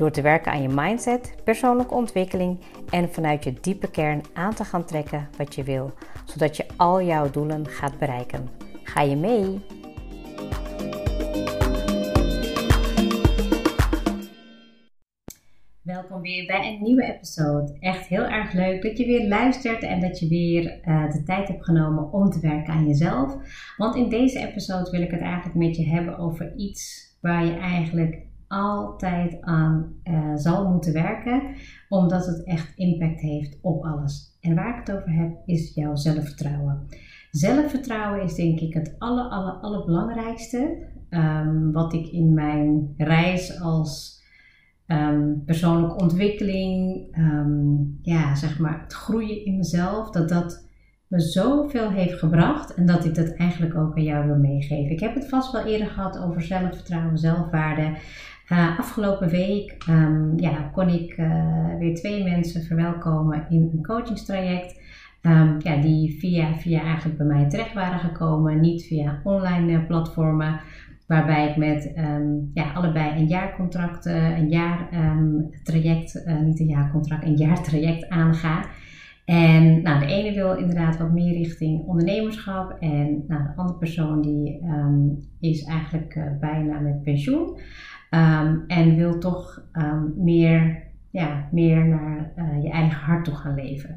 Door te werken aan je mindset, persoonlijke ontwikkeling en vanuit je diepe kern aan te gaan trekken wat je wil, zodat je al jouw doelen gaat bereiken. Ga je mee? Welkom weer bij een nieuwe episode. Echt heel erg leuk dat je weer luistert en dat je weer uh, de tijd hebt genomen om te werken aan jezelf. Want in deze episode wil ik het eigenlijk met je hebben over iets waar je eigenlijk altijd aan uh, zal moeten werken, omdat het echt impact heeft op alles. En waar ik het over heb, is jouw zelfvertrouwen. Zelfvertrouwen is denk ik het aller, aller, allerbelangrijkste um, wat ik in mijn reis als um, persoonlijke ontwikkeling, um, ja, zeg maar het groeien in mezelf, dat dat me zoveel heeft gebracht en dat ik dat eigenlijk ook aan jou wil meegeven. Ik heb het vast wel eerder gehad over zelfvertrouwen, zelfwaarde. Uh, afgelopen week um, ja, kon ik uh, weer twee mensen verwelkomen in een coachingstraject. Um, ja, die via, via eigenlijk bij mij terecht waren gekomen, niet via online uh, platformen. Waarbij ik met um, ja, allebei een jaarcontract, een jaar traject, niet een jaarcontract, een jaartraject aanga. En nou, de ene wil inderdaad wat meer richting ondernemerschap. En nou, de andere persoon die is eigenlijk bijna met pensioen. Um, en wil toch um, meer, ja, meer naar uh, je eigen hart toe gaan leven.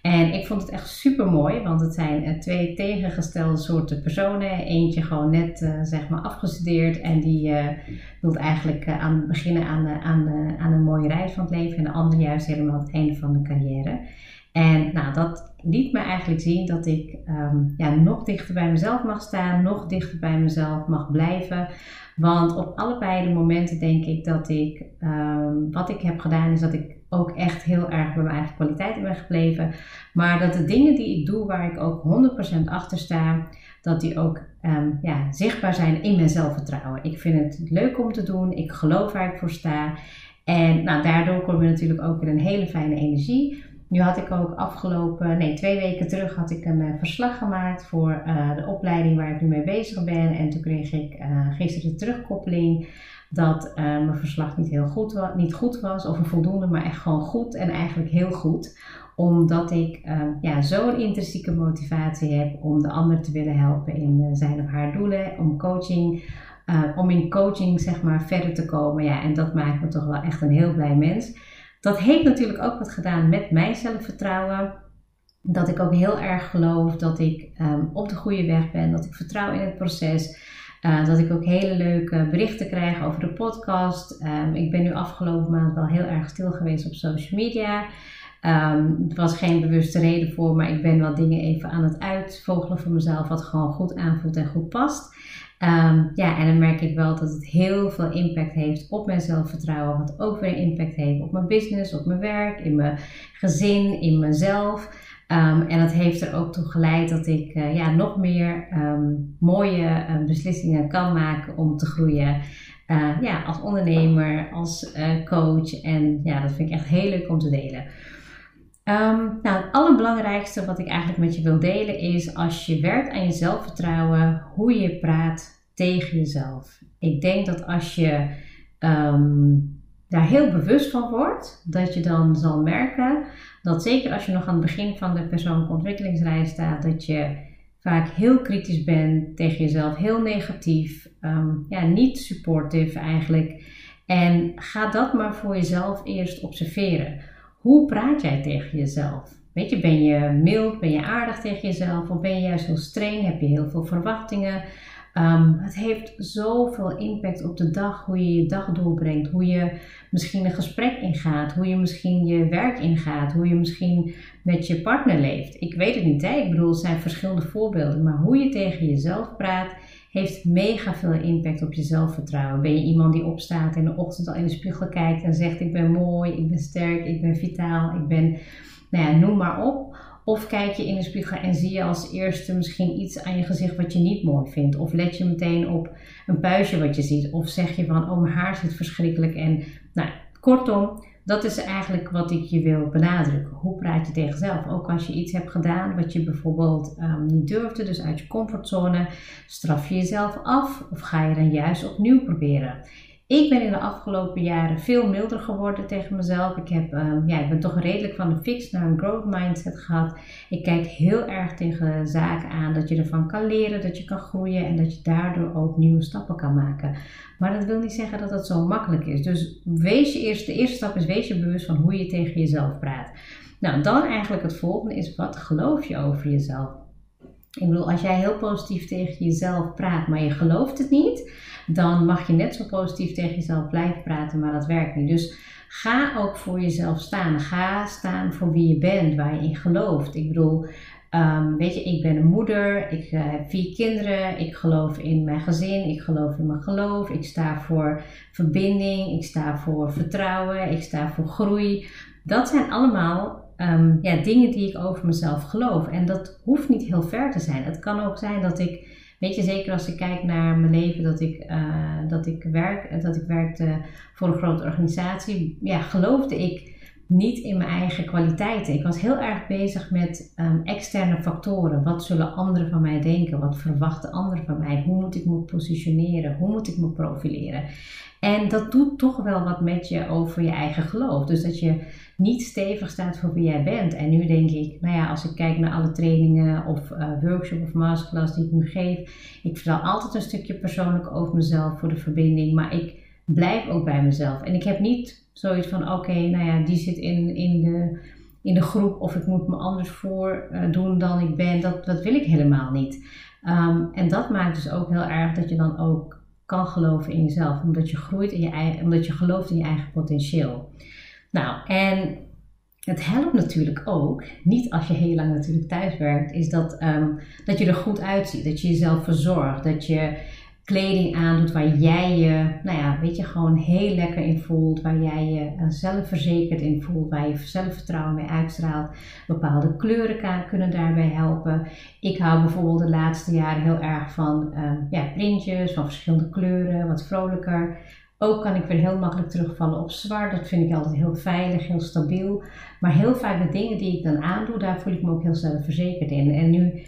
En ik vond het echt super mooi, want het zijn uh, twee tegengestelde soorten personen. Eentje gewoon net uh, zeg maar afgestudeerd en die wil eigenlijk aan beginnen aan, aan, aan een mooie reis van het leven. En de andere juist helemaal het einde van de carrière. En nou, dat liet me eigenlijk zien dat ik um, ja, nog dichter bij mezelf mag staan, nog dichter bij mezelf mag blijven. Want op allebei de momenten denk ik dat ik, um, wat ik heb gedaan, is dat ik ook echt heel erg bij mijn eigen kwaliteit ben gebleven. Maar dat de dingen die ik doe, waar ik ook 100% achter sta, dat die ook um, ja, zichtbaar zijn in mijn zelfvertrouwen. Ik vind het leuk om te doen, ik geloof waar ik voor sta. En nou, daardoor kom je natuurlijk ook weer een hele fijne energie. Nu had ik ook afgelopen, nee, twee weken terug had ik een uh, verslag gemaakt voor uh, de opleiding waar ik nu mee bezig ben. En toen kreeg ik uh, gisteren de terugkoppeling dat mijn verslag niet heel goed, was, niet goed was, of een voldoende, maar echt gewoon goed en eigenlijk heel goed. Omdat ik ja, zo'n intrinsieke motivatie heb om de ander te willen helpen in zijn of haar doelen, om coaching. om in coaching zeg maar verder te komen. Ja, en dat maakt me toch wel echt een heel blij mens. Dat heeft natuurlijk ook wat gedaan met mijn zelfvertrouwen. Dat ik ook heel erg geloof dat ik um, op de goede weg ben, dat ik vertrouw in het proces. Uh, dat ik ook hele leuke berichten krijg over de podcast. Um, ik ben nu afgelopen maand wel heel erg stil geweest op social media. Um, er was geen bewuste reden voor, maar ik ben wel dingen even aan het uitvogelen voor mezelf, wat gewoon goed aanvoelt en goed past. Um, ja, en dan merk ik wel dat het heel veel impact heeft op mijn zelfvertrouwen, wat ook weer impact heeft op mijn business, op mijn werk, in mijn gezin, in mezelf. Um, en dat heeft er ook toe geleid dat ik uh, ja, nog meer um, mooie uh, beslissingen kan maken om te groeien. Uh, ja, als ondernemer, als coach. En ja, dat vind ik echt heel leuk om te delen. Um, nou, het allerbelangrijkste wat ik eigenlijk met je wil delen is als je werkt aan je zelfvertrouwen, hoe je praat tegen jezelf. Ik denk dat als je um, daar heel bewust van wordt, dat je dan zal merken dat zeker als je nog aan het begin van de persoonlijke ontwikkelingsreis staat, dat je vaak heel kritisch bent tegen jezelf, heel negatief, um, ja, niet supportive eigenlijk. En ga dat maar voor jezelf eerst observeren. Hoe praat jij tegen jezelf? Weet je, ben je mild, ben je aardig tegen jezelf of ben je juist heel streng? Heb je heel veel verwachtingen? Ehm, het heeft zoveel impact op de dag, hoe je je dag doorbrengt, hoe je misschien een gesprek ingaat, hoe je misschien je werk ingaat, hoe je misschien met je partner leeft. Ik weet het niet, hè? ik bedoel, het zijn verschillende voorbeelden, maar hoe je tegen jezelf praat heeft mega veel impact op je zelfvertrouwen. Ben je iemand die opstaat en de ochtend al in de spiegel kijkt en zegt: Ik ben mooi, ik ben sterk, ik ben vitaal, ik ben, nou ja, noem maar op. Of kijk je in de spiegel en zie je als eerste misschien iets aan je gezicht wat je niet mooi vindt. Of let je meteen op een puistje wat je ziet. Of zeg je van, oh mijn haar zit verschrikkelijk. En nou, kortom, dat is eigenlijk wat ik je wil benadrukken. Hoe praat je tegen jezelf? Ook als je iets hebt gedaan wat je bijvoorbeeld um, niet durfde, dus uit je comfortzone, straf je jezelf af of ga je dan juist opnieuw proberen? Ik ben in de afgelopen jaren veel milder geworden tegen mezelf. Ik, heb, um, ja, ik ben toch redelijk van een fix naar een growth mindset gehad. Ik kijk heel erg tegen zaken aan dat je ervan kan leren, dat je kan groeien en dat je daardoor ook nieuwe stappen kan maken. Maar dat wil niet zeggen dat dat zo makkelijk is. Dus wees je eerst, de eerste stap is wees je bewust van hoe je tegen jezelf praat. Nou, dan eigenlijk het volgende is wat geloof je over jezelf? Ik bedoel, als jij heel positief tegen jezelf praat, maar je gelooft het niet, dan mag je net zo positief tegen jezelf blijven praten, maar dat werkt niet. Dus ga ook voor jezelf staan. Ga staan voor wie je bent, waar je in gelooft. Ik bedoel, um, weet je, ik ben een moeder, ik uh, heb vier kinderen, ik geloof in mijn gezin, ik geloof in mijn geloof, ik sta voor verbinding, ik sta voor vertrouwen, ik sta voor groei. Dat zijn allemaal um, ja, dingen die ik over mezelf geloof. En dat hoeft niet heel ver te zijn. Het kan ook zijn dat ik, weet je, zeker als ik kijk naar mijn leven, dat ik, uh, dat ik, werk, dat ik werkte voor een grote organisatie, ja, geloofde ik niet in mijn eigen kwaliteiten. Ik was heel erg bezig met um, externe factoren. Wat zullen anderen van mij denken? Wat verwachten anderen van mij? Hoe moet ik me positioneren? Hoe moet ik me profileren? En dat doet toch wel wat met je over je eigen geloof. Dus dat je niet stevig staat voor wie jij bent. En nu denk ik, nou ja, als ik kijk naar alle trainingen of uh, workshop of masterclass die ik nu geef, ik vertel altijd een stukje persoonlijk over mezelf voor de verbinding, maar ik blijf ook bij mezelf. En ik heb niet zoiets van, oké, nou ja, die zit in, in, de, in de groep of ik moet me anders voor uh, doen dan ik ben. Dat, dat wil ik helemaal niet. Um, en dat maakt dus ook heel erg dat je dan ook kan geloven in jezelf, omdat je groeit in je eigen, omdat je gelooft in je eigen potentieel. Nou, en het helpt natuurlijk ook, niet als je heel lang natuurlijk thuis werkt, is dat, um, dat je er goed uitziet. Dat je jezelf verzorgt. Dat je kleding aandoet waar jij je, nou ja, weet je, gewoon heel lekker in voelt. Waar jij je uh, zelfverzekerd in voelt. Waar je zelfvertrouwen mee uitstraalt. Bepaalde kleuren kunnen daarbij helpen. Ik hou bijvoorbeeld de laatste jaren heel erg van um, ja, printjes, van verschillende kleuren, wat vrolijker. Ook kan ik weer heel makkelijk terugvallen op zwart. Dat vind ik altijd heel veilig, heel stabiel. Maar heel vaak de dingen die ik dan aandoe, daar voel ik me ook heel zelfverzekerd in. En nu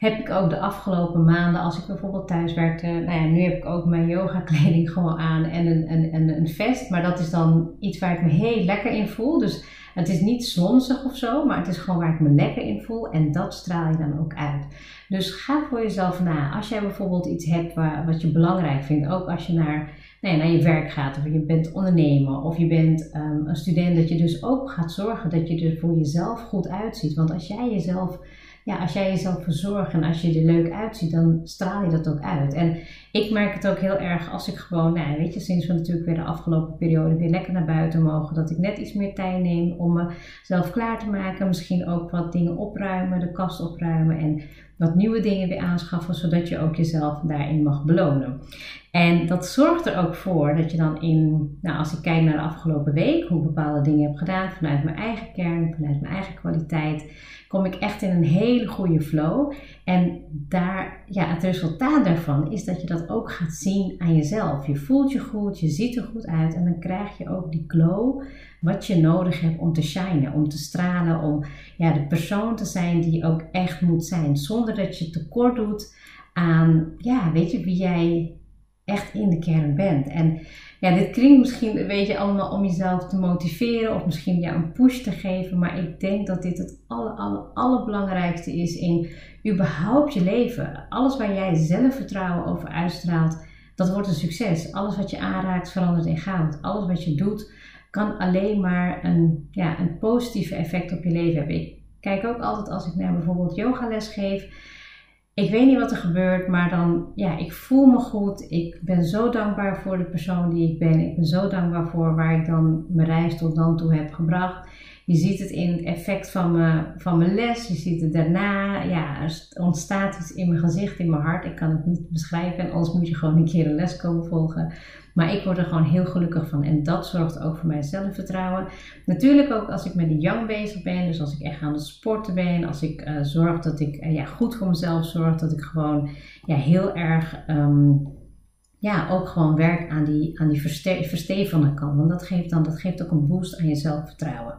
heb ik ook de afgelopen maanden, als ik bijvoorbeeld thuis werkte, nou ja, nu heb ik ook mijn yoga kleding gewoon aan en een, een, een, een vest. Maar dat is dan iets waar ik me heel lekker in voel. Dus het is niet slonsig of zo, maar het is gewoon waar ik me lekker in voel. En dat straal je dan ook uit. Dus ga voor jezelf na. Als jij bijvoorbeeld iets hebt wat je belangrijk vindt, ook als je naar nou ja, naar je werk gaat, of je bent ondernemer, of je bent um, een student, dat je dus ook gaat zorgen dat je er voor jezelf goed uitziet. Want als jij jezelf, ja, als jij jezelf verzorgt en als je er leuk uitziet, dan straal je dat ook uit. En ik merk het ook heel erg als ik gewoon, nou, weet je, sinds we natuurlijk weer de afgelopen periode weer lekker naar buiten mogen, dat ik net iets meer tijd neem om mezelf klaar te maken. Misschien ook wat dingen opruimen, de kast opruimen en wat nieuwe dingen weer aanschaffen, zodat je ook jezelf daarin mag belonen. En dat zorgt er ook voor dat je dan in, nou als ik kijk naar de afgelopen week, hoe ik bepaalde dingen heb gedaan vanuit mijn eigen kern, vanuit mijn eigen kwaliteit, kom ik echt in een hele goede flow. En daar, ja, het resultaat daarvan is dat je dat ook gaat zien aan jezelf. Je voelt je goed, je ziet er goed uit en dan krijg je ook die glow wat je nodig hebt om te shinen, om te stralen, om ja, de persoon te zijn die je ook echt moet zijn, zonder dat je tekort doet aan, ja, weet je, wie jij echt in de kern bent. En ja, dit klinkt misschien een beetje allemaal om jezelf te motiveren of misschien ja, een push te geven, maar ik denk dat dit het aller, aller, allerbelangrijkste is in überhaupt je leven. Alles waar jij zelfvertrouwen over uitstraalt, dat wordt een succes. Alles wat je aanraakt verandert in goud. Alles wat je doet kan alleen maar een, ja, een positief effect op je leven hebben. Ik kijk ook altijd als ik naar bijvoorbeeld yogales geef ik weet niet wat er gebeurt, maar dan, ja, ik voel me goed. Ik ben zo dankbaar voor de persoon die ik ben. Ik ben zo dankbaar voor waar ik dan mijn reis tot dan toe heb gebracht. Je ziet het in het effect van van mijn les. Je ziet het daarna. Ja, er ontstaat iets in mijn gezicht, in mijn hart. Ik kan het niet beschrijven. En anders moet je gewoon een keer een les komen volgen. Maar ik word er gewoon heel gelukkig van. En dat zorgt ook voor mijn zelfvertrouwen. Natuurlijk ook als ik met de young bezig ben. Dus als ik echt aan het sporten ben. Als ik uh, zorg dat ik uh, ja, goed voor mezelf zorg. Dat ik gewoon ja, heel erg... Um, ja, ook gewoon werk aan die, aan die verste verstevigen kan. Want dat geeft, dan, dat geeft ook een boost aan je zelfvertrouwen.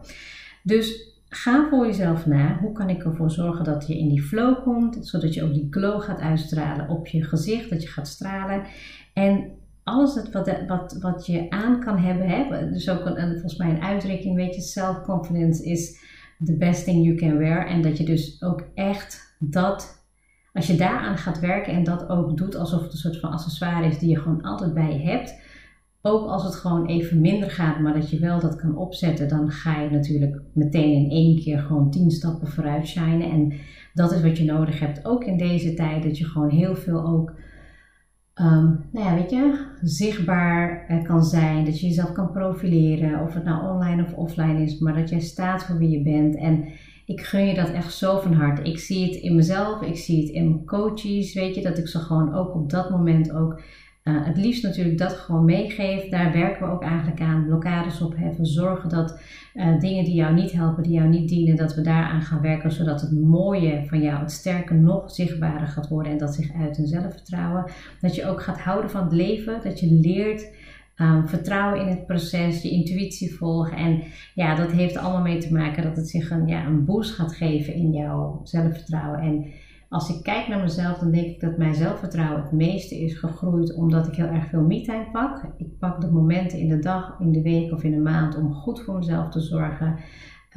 Dus ga voor jezelf na. Hoe kan ik ervoor zorgen dat je in die flow komt, zodat je ook die glow gaat uitstralen op je gezicht, dat je gaat stralen. En alles wat, wat, wat je aan kan hebben, hè, dus ook een, volgens mij een uitdrukking, weet je, self-confidence is the best thing you can wear. En dat je dus ook echt dat, als je daaraan gaat werken en dat ook doet alsof het een soort van accessoire is die je gewoon altijd bij je hebt, ook als het gewoon even minder gaat, maar dat je wel dat kan opzetten, dan ga je natuurlijk meteen in één keer gewoon tien stappen vooruit shinen. En dat is wat je nodig hebt, ook in deze tijd, dat je gewoon heel veel ook, um, nou ja, weet je, zichtbaar eh, kan zijn. Dat je jezelf kan profileren, of het nou online of offline is, maar dat jij staat voor wie je bent. En ik gun je dat echt zo van harte. Ik zie het in mezelf, ik zie het in mijn coaches, weet je, dat ik ze gewoon ook op dat moment ook uh, het liefst natuurlijk dat gewoon meegeeft. Daar werken we ook eigenlijk aan. Blokkades opheffen. Zorgen dat uh, dingen die jou niet helpen, die jou niet dienen, dat we daaraan gaan werken. Zodat het mooie van jou, het sterke, nog zichtbaarder gaat worden. En dat zich uit in zelfvertrouwen. Dat je ook gaat houden van het leven. Dat je leert. Um, vertrouwen in het proces, je intuïtie volgen. En ja, dat heeft allemaal mee te maken dat het zich een, ja, een boost gaat geven in jouw zelfvertrouwen. En als ik kijk naar mezelf, dan denk ik dat mijn zelfvertrouwen het meeste is gegroeid omdat ik heel erg veel me-time pak. Ik pak de momenten in de dag, in de week of in de maand om goed voor mezelf te zorgen.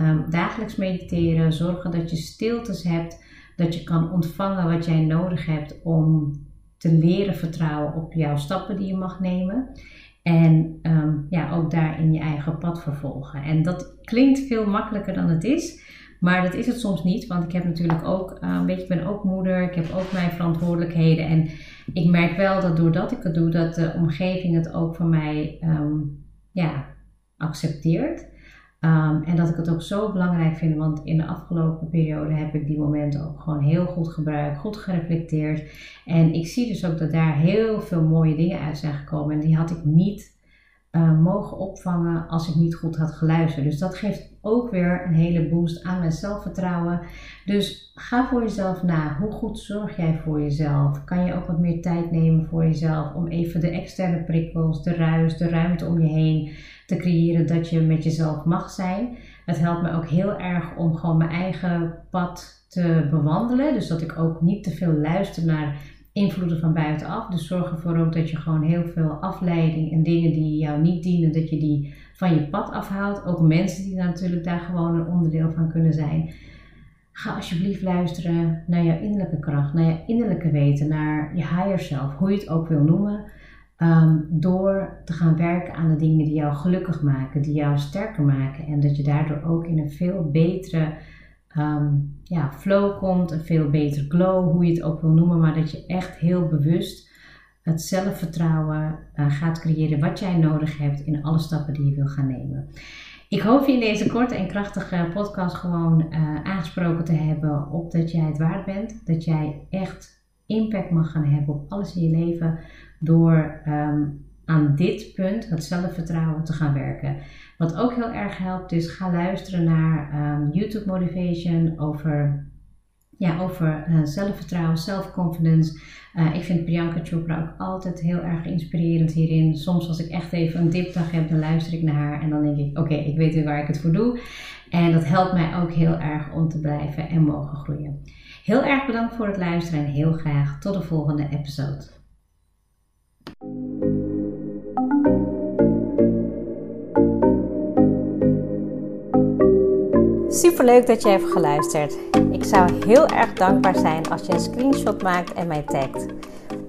Um, dagelijks mediteren, zorgen dat je stiltes hebt, dat je kan ontvangen wat jij nodig hebt om te leren vertrouwen op jouw stappen die je mag nemen. En um, ja, ook daarin je eigen pad vervolgen. En dat klinkt veel makkelijker dan het is. Maar dat is het soms niet, want ik heb natuurlijk ook, uh, weet je, ik ben ook moeder, ik heb ook mijn verantwoordelijkheden. En ik merk wel dat doordat ik het doe, dat de omgeving het ook van mij um, ja, accepteert. Um, en dat ik het ook zo belangrijk vind, want in de afgelopen periode heb ik die momenten ook gewoon heel goed gebruikt, goed gereflecteerd. En ik zie dus ook dat daar heel veel mooie dingen uit zijn gekomen. En die had ik niet uh, mogen opvangen als ik niet goed had geluisterd. Dus dat geeft ook weer een hele boost aan mijn zelfvertrouwen. Dus ga voor jezelf na. Hoe goed zorg jij voor jezelf? Kan je ook wat meer tijd nemen voor jezelf om even de externe prikkels, de ruis, de ruimte om je heen te creëren dat je met jezelf mag zijn? Het helpt me ook heel erg om gewoon mijn eigen pad te bewandelen. Dus dat ik ook niet te veel luister naar invloeden van buitenaf. Dus zorg ervoor ook dat je gewoon heel veel afleiding en dingen die jou niet dienen, dat je die van je pad afhoudt. Ook mensen die natuurlijk daar gewoon een onderdeel van kunnen zijn. Ga alsjeblieft luisteren naar jouw innerlijke kracht, naar je innerlijke weten, naar je higher self, hoe je het ook wil noemen. Ehm, door te gaan werken aan de dingen die jou gelukkig maken, die jou sterker maken. En dat je daardoor ook in een veel betere um, ja, flow komt, een veel beter glow, hoe je het ook wil noemen, maar dat je echt heel bewust het zelfvertrouwen uh, gaat creëren wat jij nodig hebt in alle stappen die je wil gaan nemen. Ik hoop je in deze korte en krachtige podcast gewoon uh, aangesproken te hebben op dat jij het waard bent, dat jij echt impact mag gaan hebben op alles in je leven door um, aan dit punt, het zelfvertrouwen, te gaan werken. Wat ook heel erg helpt, is ga luisteren naar um, YouTube Motivation over, ja, over uh, zelfvertrouwen, self-confidence. Uh, ik vind Priyanka Chopra ook altijd heel erg inspirerend hierin. Soms als ik echt even een dipdag heb, dan luister ik naar haar en dan denk ik, oké, ik weet weer waar ik het voor doe. En dat helpt mij ook heel erg om te blijven en mogen groeien. Heel erg bedankt voor het luisteren en heel graag tot de volgende episode. Super leuk dat je hebt geluisterd. Ik zou heel erg dankbaar zijn als je een screenshot maakt en mij tagt.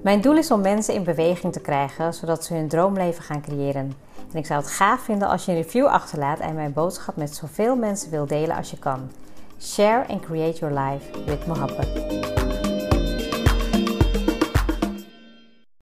Mijn doel is om mensen in beweging te krijgen, zodat ze hun droomleven gaan creëren. En ik zou het gaaf vinden als je een review achterlaat en mijn boodschap met zoveel mensen wil delen als je kan. Share and create your life with Mohabbat.